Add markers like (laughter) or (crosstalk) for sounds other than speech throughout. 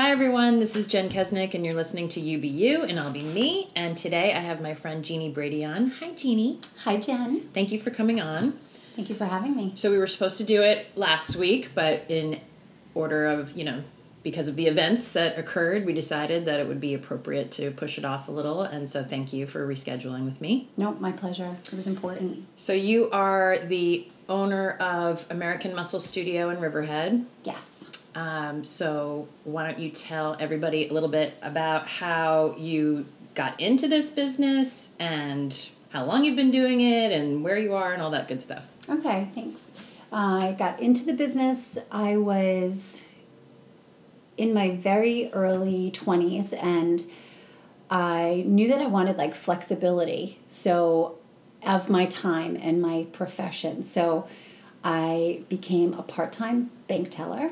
Hi everyone, this is Jen Kesnick, and you're listening to UBU, and I'll be me. And today I have my friend Jeannie Brady on. Hi, Jeannie. Hi, Jen. Thank you for coming on. Thank you for having me. So we were supposed to do it last week, but in order of you know because of the events that occurred, we decided that it would be appropriate to push it off a little. And so thank you for rescheduling with me. No, my pleasure. It was important. So you are the owner of American Muscle Studio in Riverhead. Yes. Um, so why don't you tell everybody a little bit about how you got into this business and how long you've been doing it and where you are and all that good stuff. Okay, thanks. I got into the business. I was in my very early 20s and I knew that I wanted like flexibility. So, of my time and my profession. So, I became a part time bank teller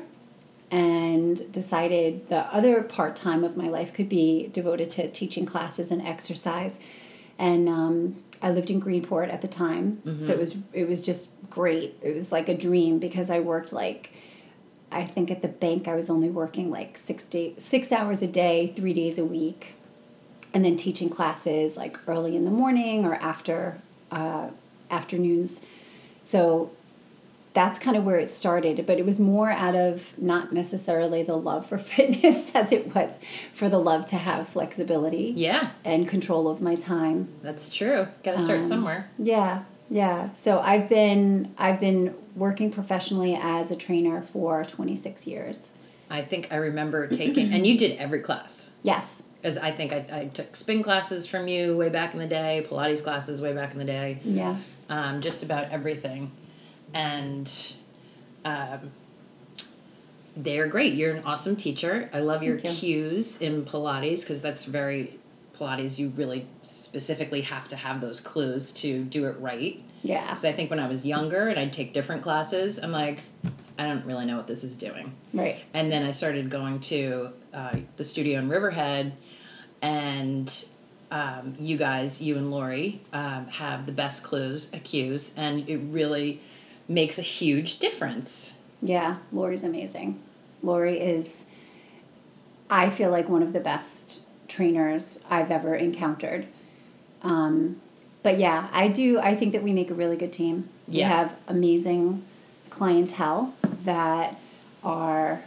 and decided the other part time of my life could be devoted to teaching classes and exercise. And um, I lived in Greenport at the time, mm-hmm. so it was it was just great. It was like a dream because I worked like I think at the bank I was only working like six day, six hours a day, three days a week, and then teaching classes like early in the morning or after uh, afternoons. So that's kind of where it started, but it was more out of not necessarily the love for (laughs) fitness as it was for the love to have flexibility. Yeah. And control of my time. That's true. Got to start um, somewhere. Yeah. Yeah. So I've been I've been working professionally as a trainer for 26 years. I think I remember taking and you did every class. Yes. Because I think I, I took spin classes from you way back in the day, Pilates classes way back in the day. Yes. Um, just about everything. And um, they're great. You're an awesome teacher. I love your you. cues in Pilates because that's very Pilates, you really specifically have to have those clues to do it right. Yeah. Because I think when I was younger and I'd take different classes, I'm like, I don't really know what this is doing. Right. And then I started going to uh, the studio in Riverhead, and um, you guys, you and Lori, um, have the best clues, cues, and it really makes a huge difference. Yeah, Lori's amazing. Lori is, I feel like one of the best trainers I've ever encountered. Um, but yeah, I do. I think that we make a really good team. Yeah. We have amazing clientele that are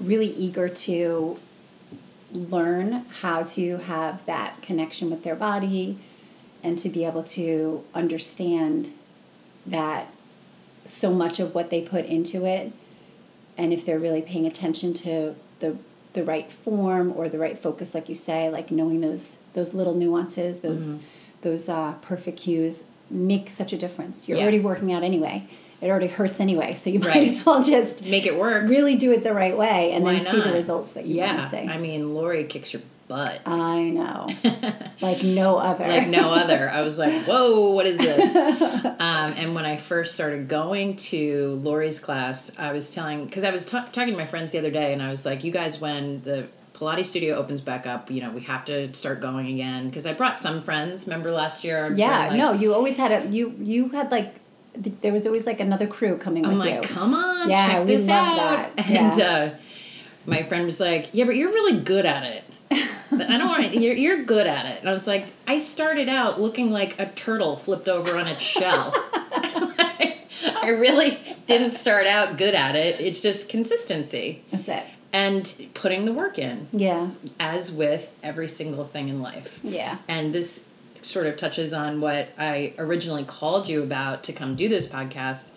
really eager to learn how to have that connection with their body and to be able to understand that so much of what they put into it and if they're really paying attention to the the right form or the right focus like you say like knowing those those little nuances those mm-hmm. those uh, perfect cues make such a difference you're yeah. already working out anyway it already hurts anyway so you (laughs) might right. as well just make it work really do it the right way and Why then not? see the results that you yeah. want to see i mean lori kicks your butt. I know. (laughs) like no other. like no (laughs) other. I was like, whoa, what is this? um, and when I first started going to Lori's class, I was telling, because I was ta- talking to my friends the other day, and I was like, you guys, when the Pilates studio opens back up, you know, we have to start going again. Because I brought some friends, remember last year? Yeah, like, no, you always had a, you, you had like, there was always like another crew coming I'm with like, you. come on, yeah, check this out. That. (laughs) And yeah. uh, my friend was like, yeah, but you're really good at it. (laughs) I don't want to. You're, you're good at it. And I was like, I started out looking like a turtle flipped over on its shell. (laughs) I really didn't start out good at it. It's just consistency. That's it. And putting the work in. Yeah. As with every single thing in life. Yeah. And this sort of touches on what I originally called you about to come do this podcast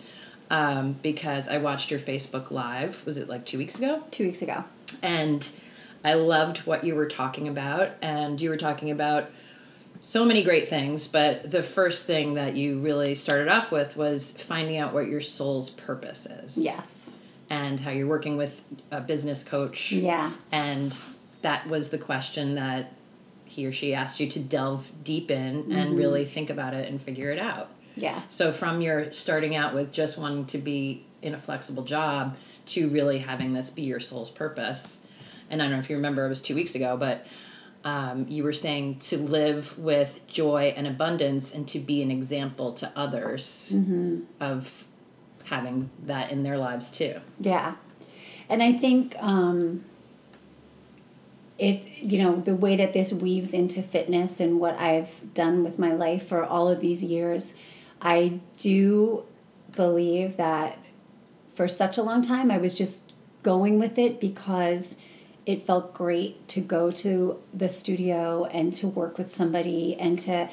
um, because I watched your Facebook Live. Was it like two weeks ago? Two weeks ago. And I loved what you were talking about, and you were talking about so many great things, but the first thing that you really started off with was finding out what your soul's purpose is. Yes. And how you're working with a business coach. Yeah. And that was the question that he or she asked you to delve deep in mm-hmm. and really think about it and figure it out. Yeah. So from your starting out with just wanting to be in a flexible job to really having this be your soul's purpose and I don't know if you remember, it was two weeks ago, but um, you were saying to live with joy and abundance and to be an example to others mm-hmm. of having that in their lives too. Yeah. And I think um, it you know the way that this weaves into fitness and what I've done with my life for all of these years, I do believe that for such a long time I was just going with it because it felt great to go to the studio and to work with somebody and to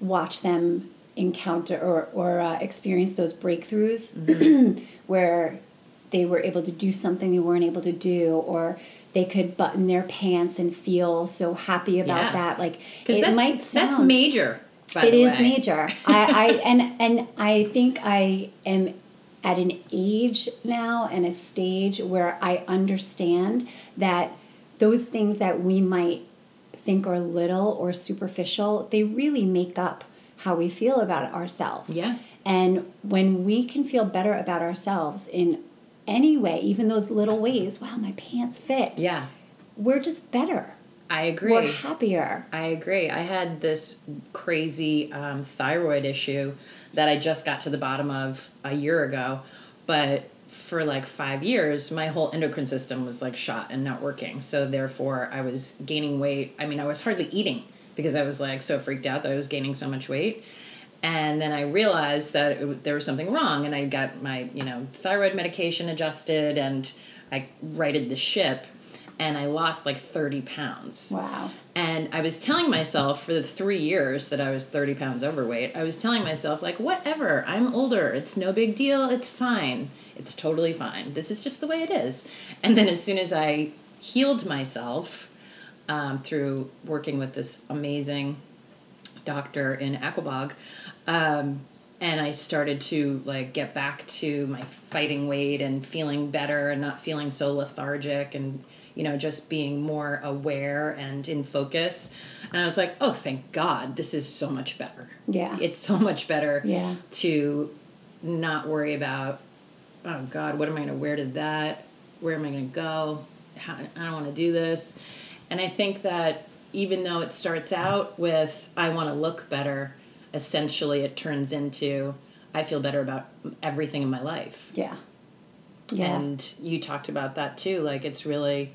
watch them encounter or, or uh, experience those breakthroughs mm-hmm. (clears throat) where they were able to do something they weren't able to do or they could button their pants and feel so happy about yeah. that like it that's, might sound, that's major It is major I, I (laughs) and and i think i am at an age now and a stage where I understand that those things that we might think are little or superficial, they really make up how we feel about ourselves. Yeah. And when we can feel better about ourselves in any way, even those little ways, wow, my pants fit. Yeah. We're just better. I agree. We're happier. I agree. I had this crazy um, thyroid issue that I just got to the bottom of a year ago. But for like five years, my whole endocrine system was like shot and not working. So therefore, I was gaining weight. I mean, I was hardly eating because I was like so freaked out that I was gaining so much weight. And then I realized that it, there was something wrong, and I got my you know thyroid medication adjusted, and I righted the ship and I lost like 30 pounds. Wow. And I was telling myself for the three years that I was 30 pounds overweight, I was telling myself, like, whatever, I'm older. It's no big deal. It's fine. It's totally fine. This is just the way it is. And then as soon as I healed myself um, through working with this amazing doctor in Aquebogue, um, and I started to like get back to my fighting weight and feeling better and not feeling so lethargic and you know, just being more aware and in focus. And I was like, oh, thank God, this is so much better. Yeah. It's so much better yeah. to not worry about, oh God, what am I going to wear to that? Where am I going to go? How, I don't want to do this. And I think that even though it starts out with, I want to look better, essentially it turns into, I feel better about everything in my life. Yeah. Yeah. And you talked about that too. Like it's really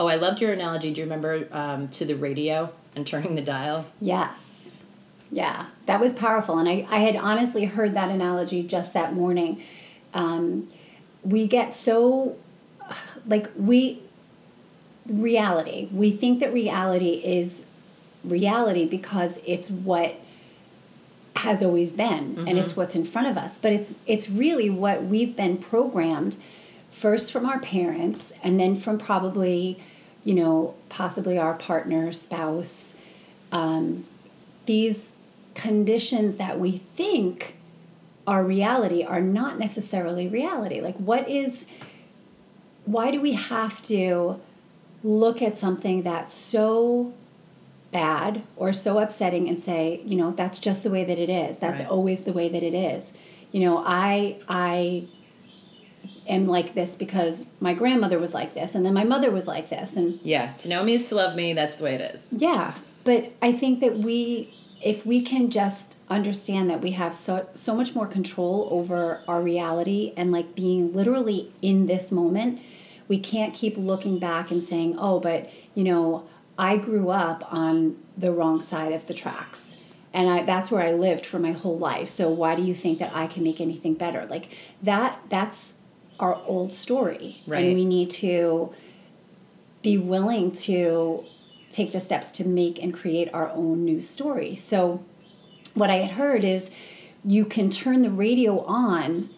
Oh, I loved your analogy. Do you remember um, to the radio and turning the dial? Yes. Yeah, that was powerful. And I, I had honestly heard that analogy just that morning. Um, we get so, like, we, reality, we think that reality is reality because it's what has always been mm-hmm. and it's what's in front of us but it's it's really what we've been programmed first from our parents and then from probably you know, possibly our partner, spouse, um, these conditions that we think are reality are not necessarily reality. Like, what is, why do we have to look at something that's so bad or so upsetting and say, you know, that's just the way that it is. That's right. always the way that it is. You know, I, I, am like this because my grandmother was like this and then my mother was like this and yeah to know me is to love me that's the way it is yeah but i think that we if we can just understand that we have so so much more control over our reality and like being literally in this moment we can't keep looking back and saying oh but you know i grew up on the wrong side of the tracks and I, that's where I lived for my whole life. So why do you think that I can make anything better? Like that. That's our old story. Right. And we need to be willing to take the steps to make and create our own new story. So, what I had heard is you can turn the radio on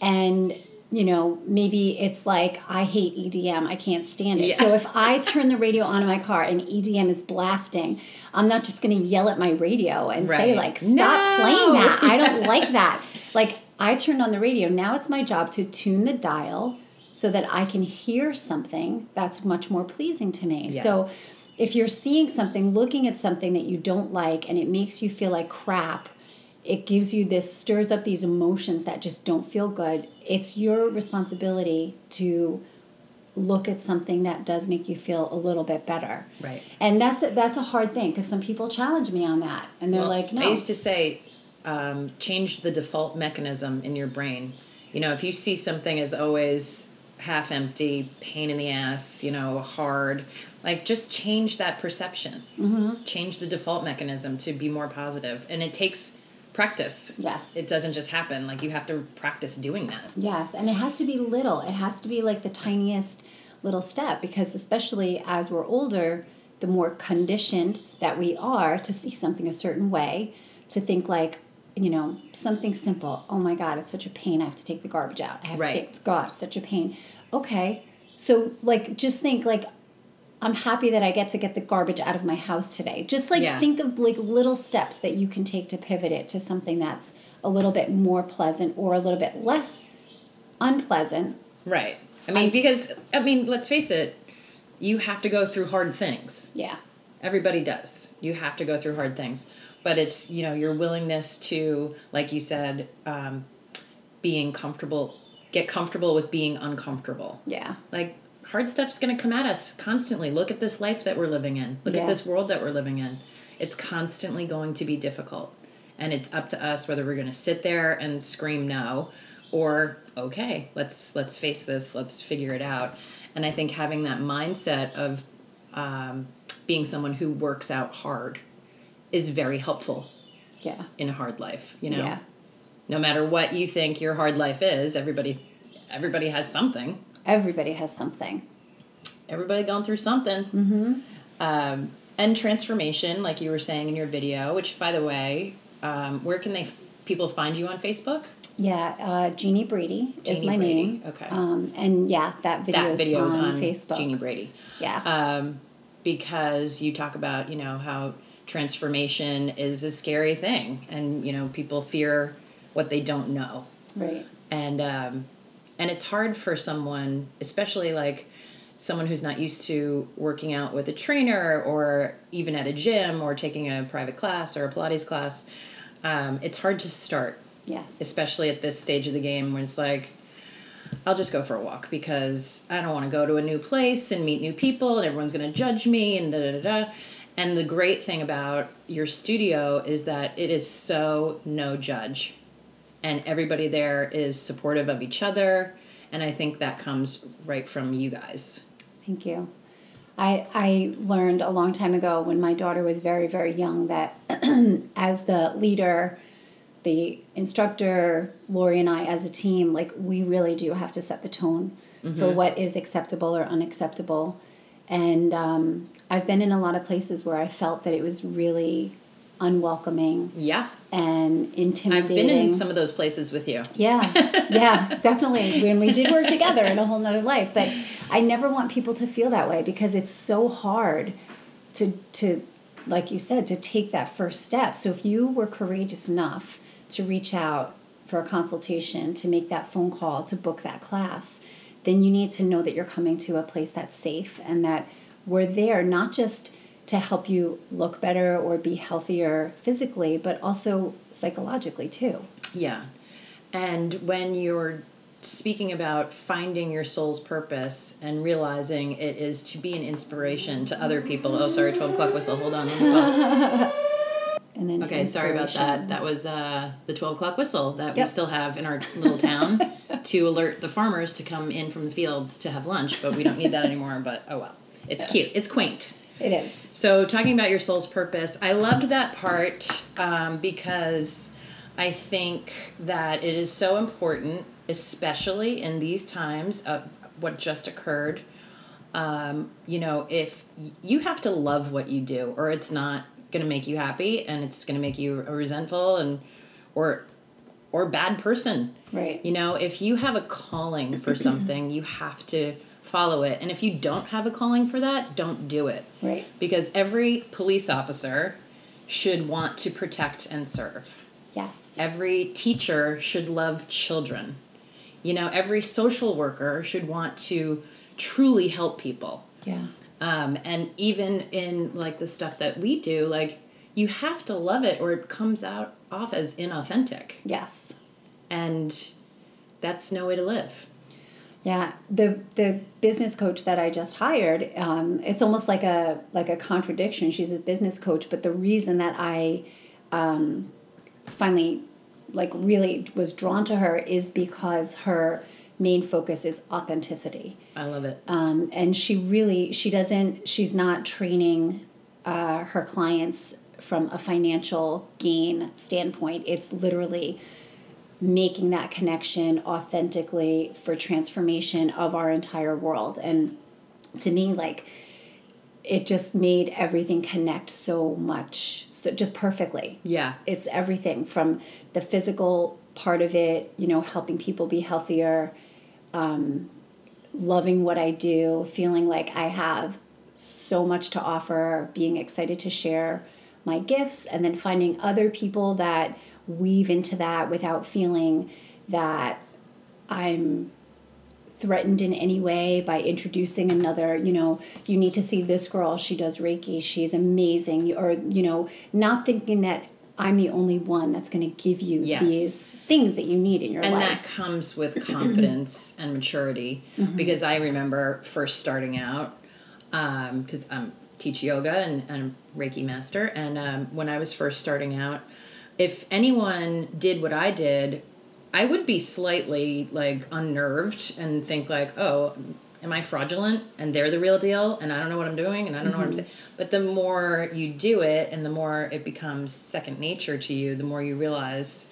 and you know, maybe it's like I hate EDM, I can't stand it. Yeah. So if I turn the radio on in my car and EDM is blasting, I'm not just going to yell at my radio and right. say like stop no. playing that. I (laughs) don't like that. Like I turned on the radio. Now it's my job to tune the dial so that I can hear something that's much more pleasing to me. Yeah. So if you're seeing something, looking at something that you don't like and it makes you feel like crap, it gives you this stirs up these emotions that just don't feel good. It's your responsibility to look at something that does make you feel a little bit better. Right. And that's a, that's a hard thing because some people challenge me on that and they're well, like, "No." I used to say um, change the default mechanism in your brain. You know, if you see something as always half empty, pain in the ass, you know, hard. Like just change that perception. Mm-hmm. Change the default mechanism to be more positive, and it takes practice. Yes. It doesn't just happen. Like you have to practice doing that. Yes, and it has to be little. It has to be like the tiniest little step because especially as we're older, the more conditioned that we are to see something a certain way, to think like, you know, something simple. Oh my God, it's such a pain. I have to take the garbage out. I have Right. to take, God, such a pain. Okay. So, like, just think, like, I'm happy that I get to get the garbage out of my house today. Just like Yeah. think of like little steps that you can take to pivot it to something that's a little bit more pleasant or a little bit less unpleasant. Right. I mean, because I mean, let's face it, you have to go through hard things. Yeah. Everybody does. You have to go through hard things. But it's, you know, your willingness to, like you said, um, being comfortable, get comfortable with being uncomfortable. Yeah. Like, hard stuff's going to come at us constantly. Look at this life that we're living in. Look Yeah. at this world that we're living in. It's constantly going to be difficult. And it's up to us whether we're going to sit there and scream no or okay, let's let's face this, let's figure it out. And I think having that mindset of um, being someone who works out hard is very helpful Yeah. in a hard life, you know. Yeah. No matter what you think your hard life is, everybody everybody has something. Everybody has something. everybody gone through something. Mm-hmm. Um, and transformation, like you were saying in your video, which by the way, um, where can they f- people find you on Facebook? Yeah. Uh, Jeannie Brady is my Brady, name. okay. Um, and yeah, that video that is video is on, on Facebook. Jeannie Brady. Yeah. Um, because you talk about you know how transformation is a scary thing, and you know people fear what they don't know. right. and um, and it's hard for someone, especially like someone who's not used to working out with a trainer or even at a gym or taking a private class or a Pilates class. Um, it's hard to start, Yes. especially at this stage of the game when it's like, I'll just go for a walk because I don't want to go to a new place and meet new people and everyone's going to judge me and da da da da. And the great thing about your studio is that it is so no judge. And everybody there is supportive of each other. And I think that comes right from you guys. Thank you. I, I learned a long time ago when my daughter was very, very young that (clears throat) as the leader, the instructor, Lori and I as a team, like we really do have to set the tone for what is acceptable or unacceptable. And um, I've been in a lot of places where I felt that it was really unwelcoming Yeah. and intimidating. I've been in some of those places with you. Yeah, (laughs) yeah, definitely. When we did work together in a whole nother life. But I never want people to feel that way because it's so hard to to like you said, to take that first step. So if you were courageous enough to reach out for a consultation, to make that phone call, to book that class, then you need to know that you're coming to a place that's safe and that we're there not just to help you look better or be healthier physically, but also psychologically too. Yeah. And when you're speaking about finding your soul's purpose and realizing it is to be an inspiration to other people. Oh, sorry, 12 o'clock whistle. Hold on. Let me pause. (laughs) And then Okay, sorry about that. That was uh, the 12 o'clock whistle that we still have in our little town (laughs) to alert the farmers to come in from the fields to have lunch, but we don't need that anymore. But oh well. It's cute. It's quaint. It is. So, talking about your soul's purpose, I loved that part um, because I think that it is so important, especially in these times of what just occurred. Um, you know, if you have to love what you do, or it's not going to make you happy, and it's going to make you a resentful and or or bad person. Right. You know, if you have a calling for something, you have to follow it. And if you don't have a calling for that, don't do it. Right. Because every police officer should want to protect and serve. Yes. Every teacher should love children. You know, every social worker should want to truly help people. Yeah. Um, and even in like the stuff that we do, like you have to love it or it comes out off as inauthentic. Yes. And that's no way to live. Yeah. The the business coach that I just hired, um, it's almost like a like a contradiction. She's a business coach, but the reason that I um, finally like really was drawn to her is because her main focus is authenticity. I love it. Um, and she really she doesn't she's not training uh, her clients from a financial gain standpoint. It's literally making that connection authentically for transformation of our entire world. And to me, like it just made everything connect so much so just perfectly Yeah. it's everything from the physical part of it you know helping people be healthier um, loving what i do feeling like i have so much to offer being excited to share my gifts and then finding other people that weave into that without feeling that i'm threatened in any way by introducing another you know you need to see this girl. She does reiki. She's amazing. Or you know not thinking that i'm the only one that's going to give you Yes. these things that you need in your and life. and that comes with confidence (clears throat) and maturity. Mm-hmm. because i remember first starting out because i'm teach yoga and, and reiki master. And um, when i was first starting out if anyone did what i did i would be slightly like unnerved and think like oh am i fraudulent? And they're the real deal and i don't know what i'm doing and i don't know what i'm mm-hmm. saying. But the more you do it and the more it becomes second nature to you the more you realize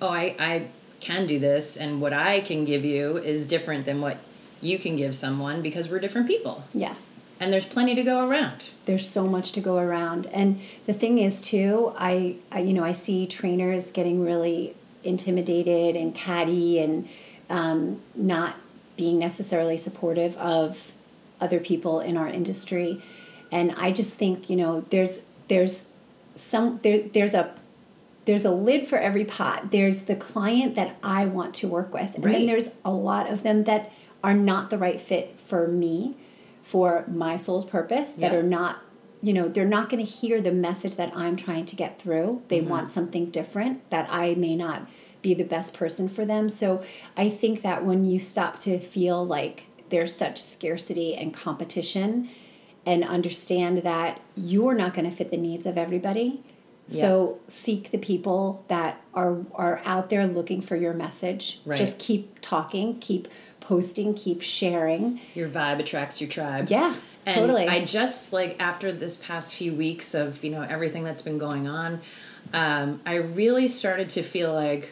oh I, I can do this and what i can give you is different than what you can give someone because we're different people. Yes and there's plenty to go around. There's so much to go around. And the thing is too I, I you know i see trainers getting really intimidated and catty and um, not being necessarily supportive of other people in our industry. And i just think you know there's there's some there, there's a there's a lid for every pot. There's the client that i want to work with. And then there's a lot of them that are not the right fit for me for my soul's purpose that Yeah. are not you know they're not going to hear the message that i'm trying to get through they Mm-hmm. want something different that i may not be the best person for them so i think that when you stop to feel like there's such scarcity and competition and understand that you're not going to fit the needs of everybody so seek the people that are are out there looking for your message Right. just keep talking keep posting keep sharing your vibe attracts your tribe yeah And totally I just like after this past few weeks of you know everything that's been going on, um, I really started to feel like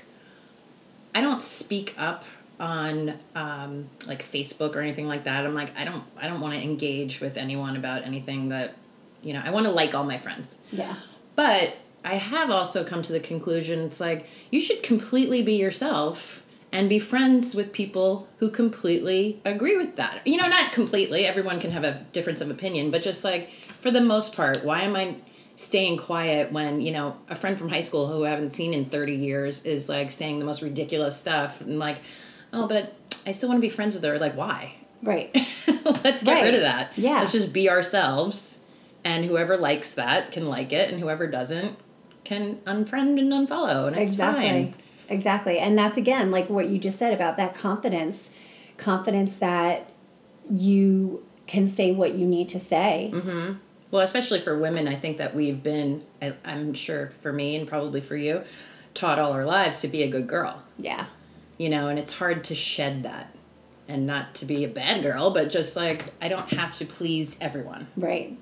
I don't speak up on um, like Facebook or anything like that. I'm like I don't I don't want to engage with anyone about anything that you know I want to like all my friends. yeah But I have also come to the conclusion it's like you should completely be yourself and be friends with people who completely agree with that. You know, not completely, everyone can have a difference of opinion, but just like for the most part, why am I staying quiet when, you know, a friend from high school who I haven't seen in 30 years is like saying the most ridiculous stuff and like, oh, but I still want to be friends with her. Like, why? right (laughs) Let's get Right. rid of that. Yeah. Let's just be ourselves. And whoever likes that can like it, and whoever doesn't can unfriend and unfollow. And it's exactly fine. Exactly. And that's again like what you just said about that confidence confidence that you can say what you need to say. Mm-hmm. Well, especially for women, I think that we've been, I, I'm sure for me and probably for you, taught all our lives to be a good girl. yeah. You know, and it's hard to shed that and not to be a bad girl, but just like, I don't have to please everyone, right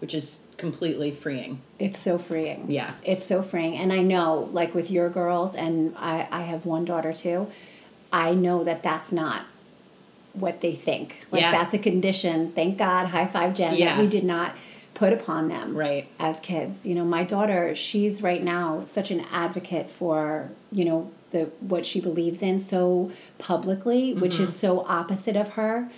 which is completely freeing. it's so freeing Yeah. it's so freeing and i know like with your girls and i i have one daughter too i know that that's not what they think like Yeah. that's a condition thank god high five jen Yeah. that we did not put upon them Right. as kids you know my daughter she's right now such an advocate for you know the what she believes in so publicly which Mm-hmm. is so opposite of her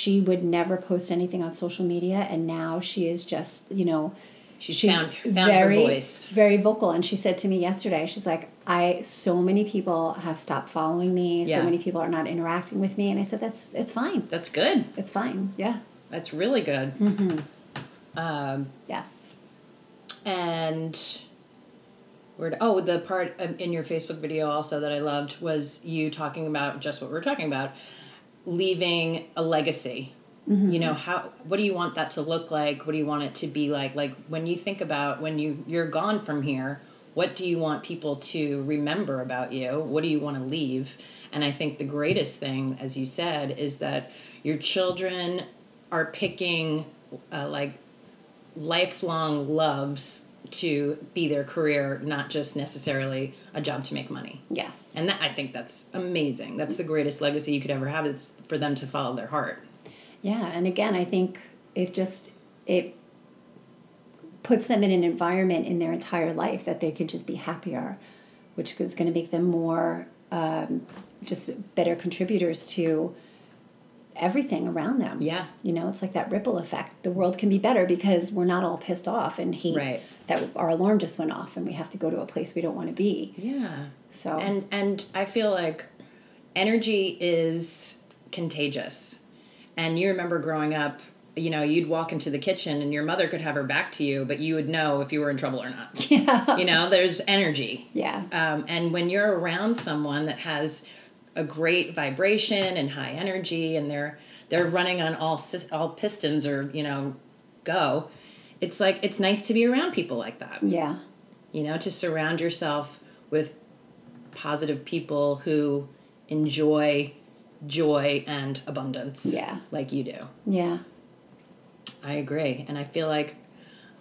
she would never post anything on social media and now she is just you know She's found- found her voice. very vocal and she said to me yesterday she's like i so many people have stopped following me Yeah. so many people are not interacting with me and i said that's it's fine That's good. it's fine yeah That's really good. Mm-hmm. Um, yes and where oh the part in your facebook video also that i loved was you talking about just what we're talking about leaving a legacy. You know how what do you want that to look like? What do you want it to be like? Like when you think about when you you're gone from here what do you want people to remember about you? What do you want to leave? And I think the greatest thing, as you said, is that your children are picking uh, like lifelong loves to be their career, not just necessarily a job to make money. Yes. And that, I think that's amazing. That's the greatest legacy you could ever have. It's for them to follow their heart. Yeah, and again, I think it just it puts them in an environment in their entire life that they could just be happier, which is going to make them more um, just better contributors to everything around them. Yeah. You know, it's like that ripple effect. The world can be better because we're not all pissed off and hate Right. that our alarm just went off and we have to go to a place we don't want to be. Yeah. So And and I feel like energy is contagious. And you remember growing up, you know, you'd walk into the kitchen and your mother could have her back to you, but you would know if you were in trouble or not. (laughs) yeah. You know, there's energy. Yeah. Um, and when you're around someone that has a great vibration and high energy, and they're they're running on all all pistons or you know, go, it's like it's nice to be around people like that. Yeah. You know, to surround yourself with positive people who enjoy joy and abundance. Yeah. like you do. Yeah. I agree. And I feel like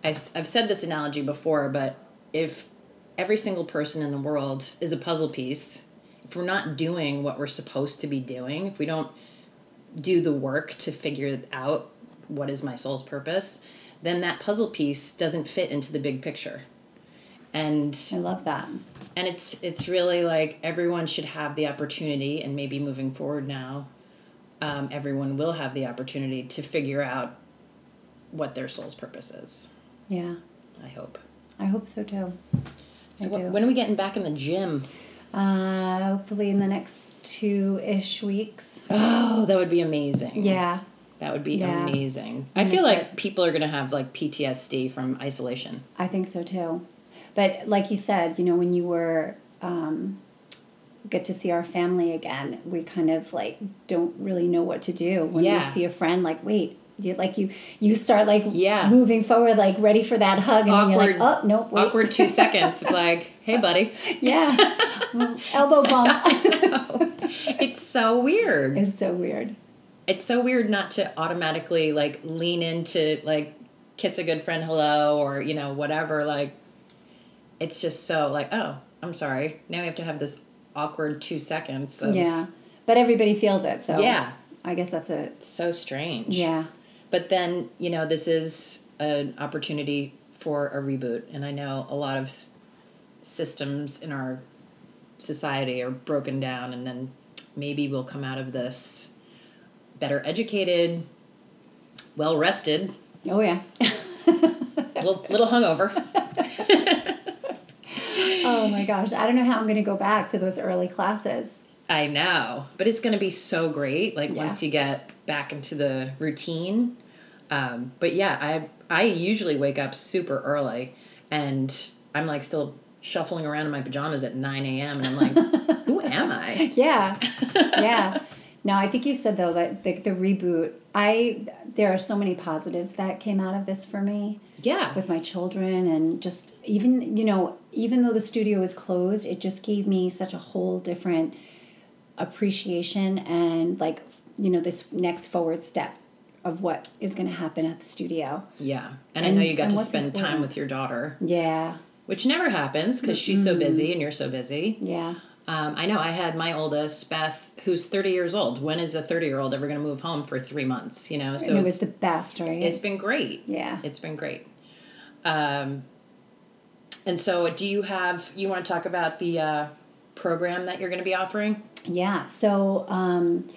I've, I've said this analogy before, but if every single person in the world is a puzzle piece, if we're not doing what we're supposed to be doing, if we don't do the work to figure out what is my soul's purpose, then that puzzle piece doesn't fit into the big picture. And I love that. and it's it's really like everyone should have the opportunity and maybe moving forward now um, everyone will have the opportunity to figure out what their soul's purpose is Yeah. i hope I hope so too. so I wh- do. when are we getting back in the gym Uh, hopefully in the next two ish weeks. oh that would be amazing Yeah. that would be Yeah. amazing I i feel like it. people are going to have like ptsd from isolation I think so too. But like you said, you know, when you were um, get to see our family again, we kind of like don't really know what to do when Yeah. we see a friend. Like, wait, you like you you start like Yeah. moving forward, like ready for that hug, and you're like, awkward oh no, wait. awkward two (laughs) seconds like hey buddy yeah, (laughs) elbow bump. (laughs) it's so weird it's so weird. it's so weird not to automatically like lean into like kiss a good friend hello or you know whatever like it's just so like oh i'm sorry now we have to have this awkward two seconds of Yeah, but everybody feels it, so Yeah. I guess that's a so strange yeah. But then you know this is an opportunity for a reboot and i know a lot of systems in our society are broken down and then maybe we'll come out of this better educated well rested Oh yeah. (laughs) little, little hungover (laughs) oh my gosh, I don't know how I'm going to go back to those early classes. i know but it's going to be so great like Yeah. once you get back into the routine um, but yeah i i usually wake up super early and i'm like still shuffling around in my pajamas at 9 a.m and i'm like (laughs) who am i Yeah, (laughs) yeah. No, I think you said though that the, the reboot. I there are so many positives that came out of this for me yeah with my children and just even you know even though the studio is closed, it just gave me such a whole different appreciation and like you know this next forward step of what is going to happen at the studio. yeah and, i know you got to spend time with your daughter Yeah, which never happens because she's so busy and you're so busy yeah, um, i know i had my oldest beth who's 30 years old when is a 30 year old ever going to move home for three months you know so and it was the best, right? it's been great yeah. It's been great. Um, and so, do you have, you want to talk about the uh, program that you're going to be offering? Yeah, so um,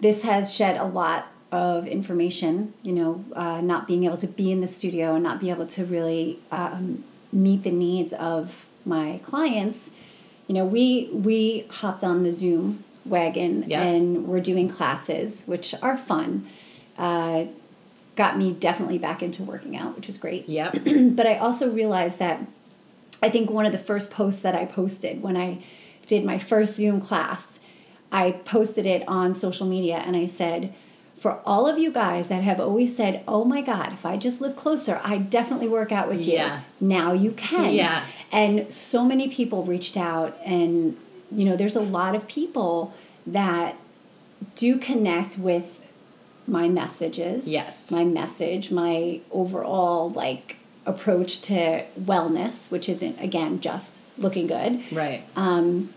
this has shed a lot of information, you know, uh, not being able to be in the studio and not be able to really um, meet the needs of my clients. You know, we we hopped on the Zoom wagon Yeah. and we're doing classes, which are fun. Uh, got me definitely back into working out, which was great Yeah. (clears throat) but I also realized that I think one of the first posts that I posted when I did my first Zoom class, I posted it on social media and I said, for all of you guys that have always said, oh my God, if I just live closer, I definitely work out with you. Yeah. Now you can. Yeah. And so many people reached out and you know, there's a lot of people that do connect with my messages. Yes. My message, my overall like approach to wellness, which isn't again just looking good. Right. Um,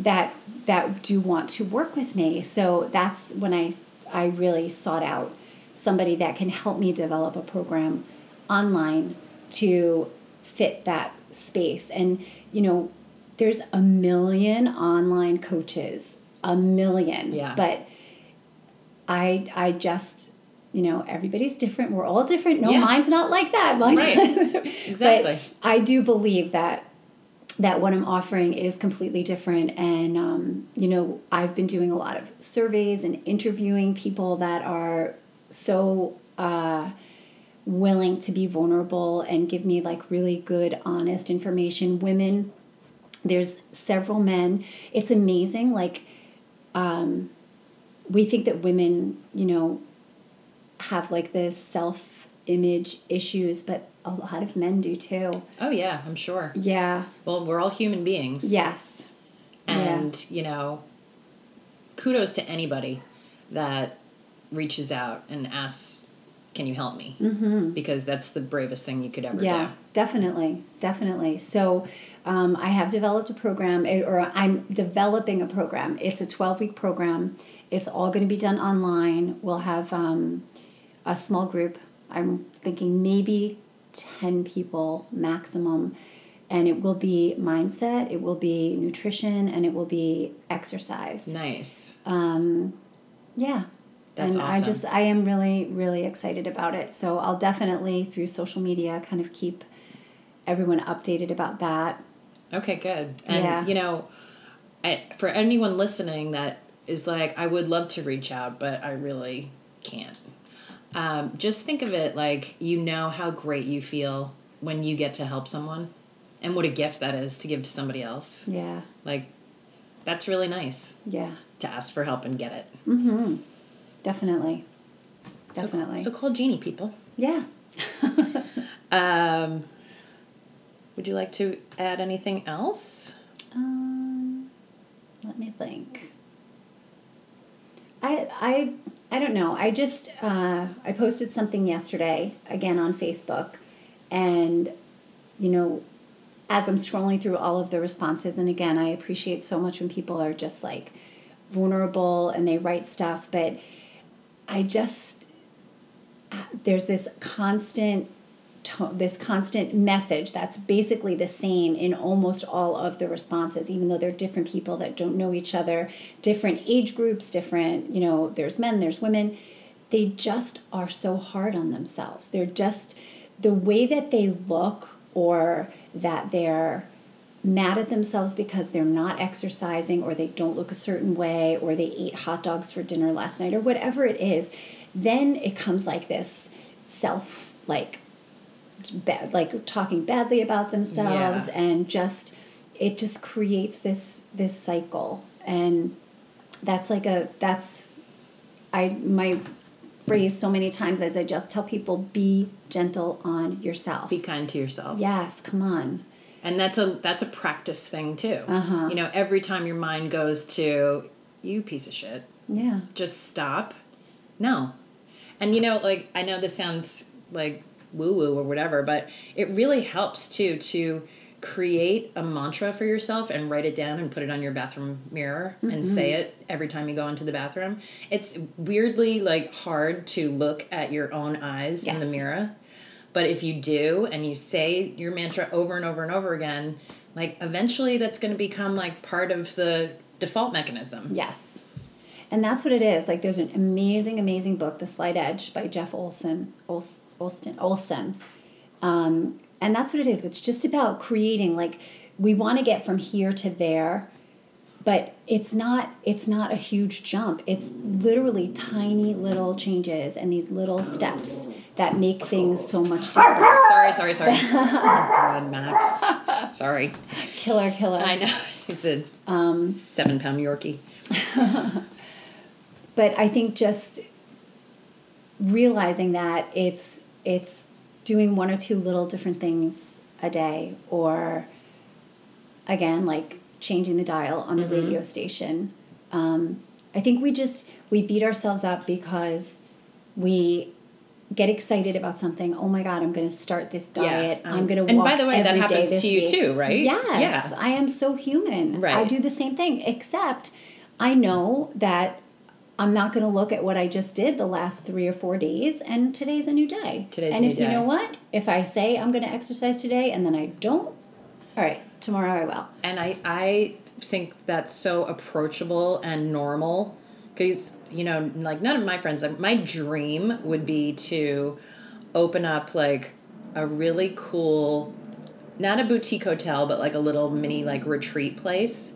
that that do want to work with me. So that's when I I really sought out somebody that can help me develop a program online to fit that space. And you know, there's a million online coaches, a million. Yeah. But I I just you know everybody's different we're all different no Yeah. mine's not like that mine's Right. (laughs) Exactly. but i do believe that that what i'm offering is completely different. And um, you know i've been doing a lot of surveys and interviewing people that are so uh, willing to be vulnerable and give me like really good honest information. Women there's several men. It's amazing like um, we think that women you know have like this self image issues but a lot of men do too Oh yeah, I'm sure. yeah Well, we're all human beings. yes And, you know, kudos to anybody that reaches out and asks, Can you help me? Mm-hmm. Because that's the bravest thing you could ever do. yeah definitely definitely so um, i have developed a program or i'm developing a program it's a 12 week program it's all going to be done online we'll have um, a small group i'm thinking maybe 10 people maximum and it will be mindset it will be nutrition and it will be exercise. Nice. Um, yeah. That's and I just I am really really excited about it. So I'll definitely through social media kind of keep everyone updated about that. Okay, good. And, Yeah. you know, I, for anyone listening that is like, I would love to reach out, but I really can't. Um, just think of it like you know how great you feel when you get to help someone and what a gift that is to give to somebody else. Yeah. Like, that's really nice Yeah. to ask for help and get it. Definitely. So- Definitely. So, call Jeannie, people. yeah. (laughs) Um, would you like to add anything else? Um, let me think. I I I don't know. I just uh, I posted something yesterday again on Facebook, and you know, as I'm scrolling through all of the responses, and again, I appreciate so much when people are just like vulnerable and they write stuff, but I just there's this constant this constant message that's basically the same in almost all of the responses even though they're different people that don't know each other different age groups different you know there's men there's women. They just are so hard on themselves. They're just the way that they look or that they're mad at themselves because they're not exercising or they don't look a certain way or they ate hot dogs for dinner last night or whatever it is then it comes like this self like bad like talking badly about themselves Yeah. and just it just creates this this cycle. And that's like a that's i my phrase so many times as i just tell people be gentle on yourself. Be kind to yourself. yes come on. And that's a that's a practice thing too. Uh-huh. you know every time your mind goes to you piece of shit. Yeah. Just stop. No. And you know like i know this sounds like woo woo or whatever but it really helps too to create a mantra for yourself and write it down and put it on your bathroom mirror and say mm-hmm. it every time you go into the bathroom it's weirdly like hard to look at your own eyes in the mirror but if you do and you say your mantra over and over and over again like eventually that's going to become like part of the default mechanism Yes. And that's what it is. Like there's an amazing, amazing book, The Slight Edge by Jeff Olson, Ols, Olson. Um, and that's what it is. It's just about creating like we want to get from here to there, but it's not it's not a huge jump. It's literally tiny little changes and these little steps that make things so much different. Sorry, sorry, sorry. oh, God, Max. Sorry. Killer, killer. I know. He's a Um, seven pound Yorkie. (laughs) but I think just realizing that it's it's doing one or two little different things a day or again like changing the dial on the radio station. Um, I think we just we beat ourselves up because we get excited about something. Oh my god, I'm going to start this diet. um, I'm going to and by the way, that happens to you week." too, right? Yes, Yeah. I am so human. Right. I do the same thing, except I know that I'm not going to look at what I just did the last three or four days, and today's a new day. Today's a and if you day. know what, if I say I'm going to exercise today and then I don't, all right, tomorrow I will. And I, I think that's so approachable and normal because, you know, like none of my friends, like, my dream would be to open up like a really cool, not a boutique hotel, but like a little mini like retreat place.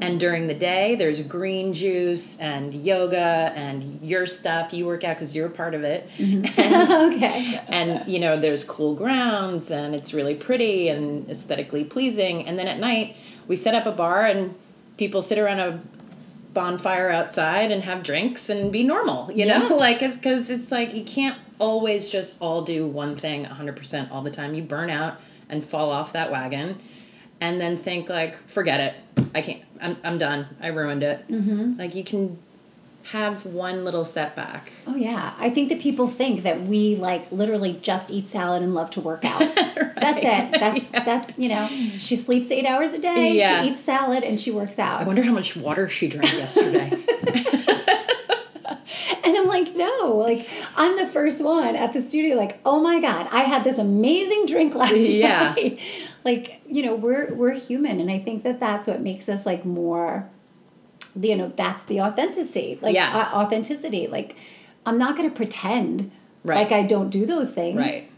And during the day, there's green juice and yoga and your stuff. You work out because you're a part of it. (laughs) And (laughs) okay. and you know there's cool grounds and it's really pretty and aesthetically pleasing and then at night we set up a bar and people sit around a bonfire outside and have drinks and be normal you know Yeah. (laughs) like because it's like you can't always just all do one thing 100% all the time you burn out and fall off that wagon and then think like forget it i can't i'm, I'm done i ruined it mm-hmm. like you can have one little setback Oh yeah, I think that people think that we like literally just eat salad and love to work out. (laughs) That's it. That's that's you know, she sleeps eight hours a day. Yeah. She eats salad and she works out. i wonder how much water she drank yesterday (laughs) (laughs) And I'm like, no, like I'm the first one at the studio. Like, oh my god, I had this amazing drink last Yeah. night. Like you know, we're we're human, and I think that that's what makes us like more. You know, that's the authenticity. Like Yeah. uh, authenticity. Like, I'm not going to pretend Right. like I don't do those things. Right.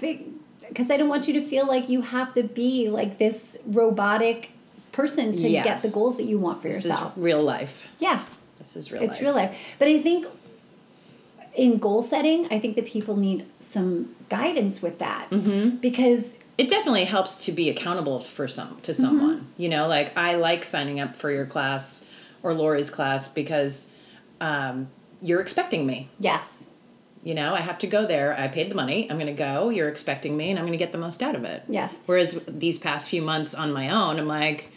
because I don't want you to feel like you have to be like this robotic person to Yeah. get the goals that you want for This yourself. is real life. yeah, This is real it's life. real life. But I think in goal setting, I think that people need some guidance with that Mm-hmm. because It definitely helps to be accountable for some to someone. You know, like I like signing up for your class or Lori's class because um, you're expecting me. yes, You know, I have to go there. I paid the money. I'm going to go. You're expecting me, and I'm going to get the most out of it. yes, Whereas these past few months on my own, I'm like,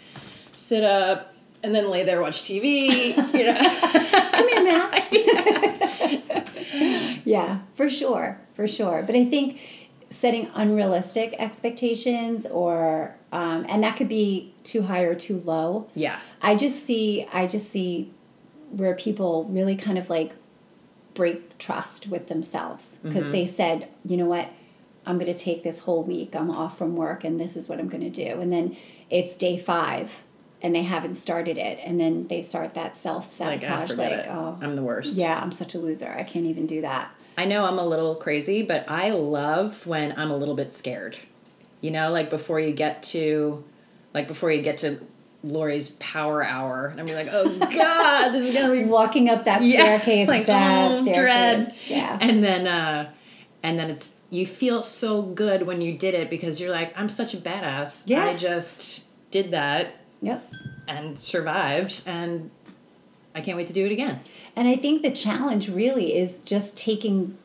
sit up and then lay there watch TV. (laughs) You know. come here, Matt. (laughs) (laughs) yeah, for sure, for sure. But I think setting unrealistic expectations or um, and that could be too high or too low yeah. I just see I just see where people really kind of like break trust with themselves because Mm-hmm. they said, you know what, I'm going to take this whole week. I'm off from work and this is what I'm going to do. And then it's day 5 and they haven't started it and then they start that ah, self-sabotage forget like, oh, I'm the worst. yeah, I'm such a loser. I can't even do that. I know I'm a little crazy, but I love when I'm a little bit scared. You know, like before you get to, like before you get to Lori's power hour, and I'm like, oh (laughs) God, this is gonna be (laughs) Walking up that Yeah, staircase, like, that oh, staircase. dread. Yeah. And then, uh, and then it's you feel so good when you did it because you're like, I'm such a badass. Yeah. I just did that Yep. and survived, and I can't wait to do it again. And I think the challenge really is just taking,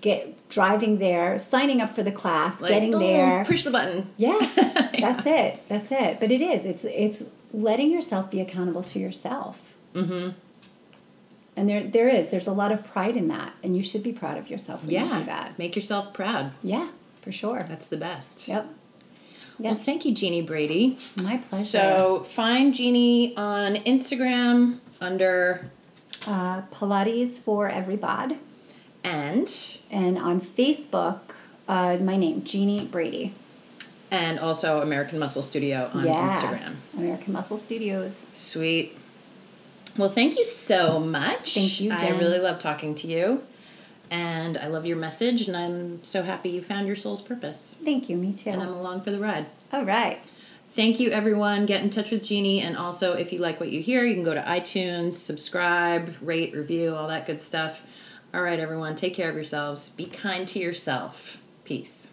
get driving there, signing up for the class, Like, getting oh, there. push the button. Yeah, (laughs) that's it. That's it. But it is. It's it's letting yourself be accountable to yourself. Mm-hmm. And there there is. There's a lot of pride in that, and you should be proud of yourself when you do Yeah, that. make yourself proud. Yeah, for sure. That's the best. Yep. Well, thank you, Jeannie Brady. My pleasure. So find Jeannie on Instagram under uh, Pilates for Every Bod. and and on Facebook, uh, my name Jeannie Brady. and also American Muscle Studio on yeah. Instagram. American Muscle Studios. Sweet. Well, thank you so much. Thank you, I really love talking to you. And I love your message, and I'm so happy you found your soul's purpose. Thank you. Me too. And I'm along for the ride. All right. Thank you, everyone. Get in touch with Jeannie. And also, if you like what you hear, you can go to iTunes, subscribe, rate, review, all that good stuff. All right, everyone. Take care of yourselves. Be kind to yourself. Peace.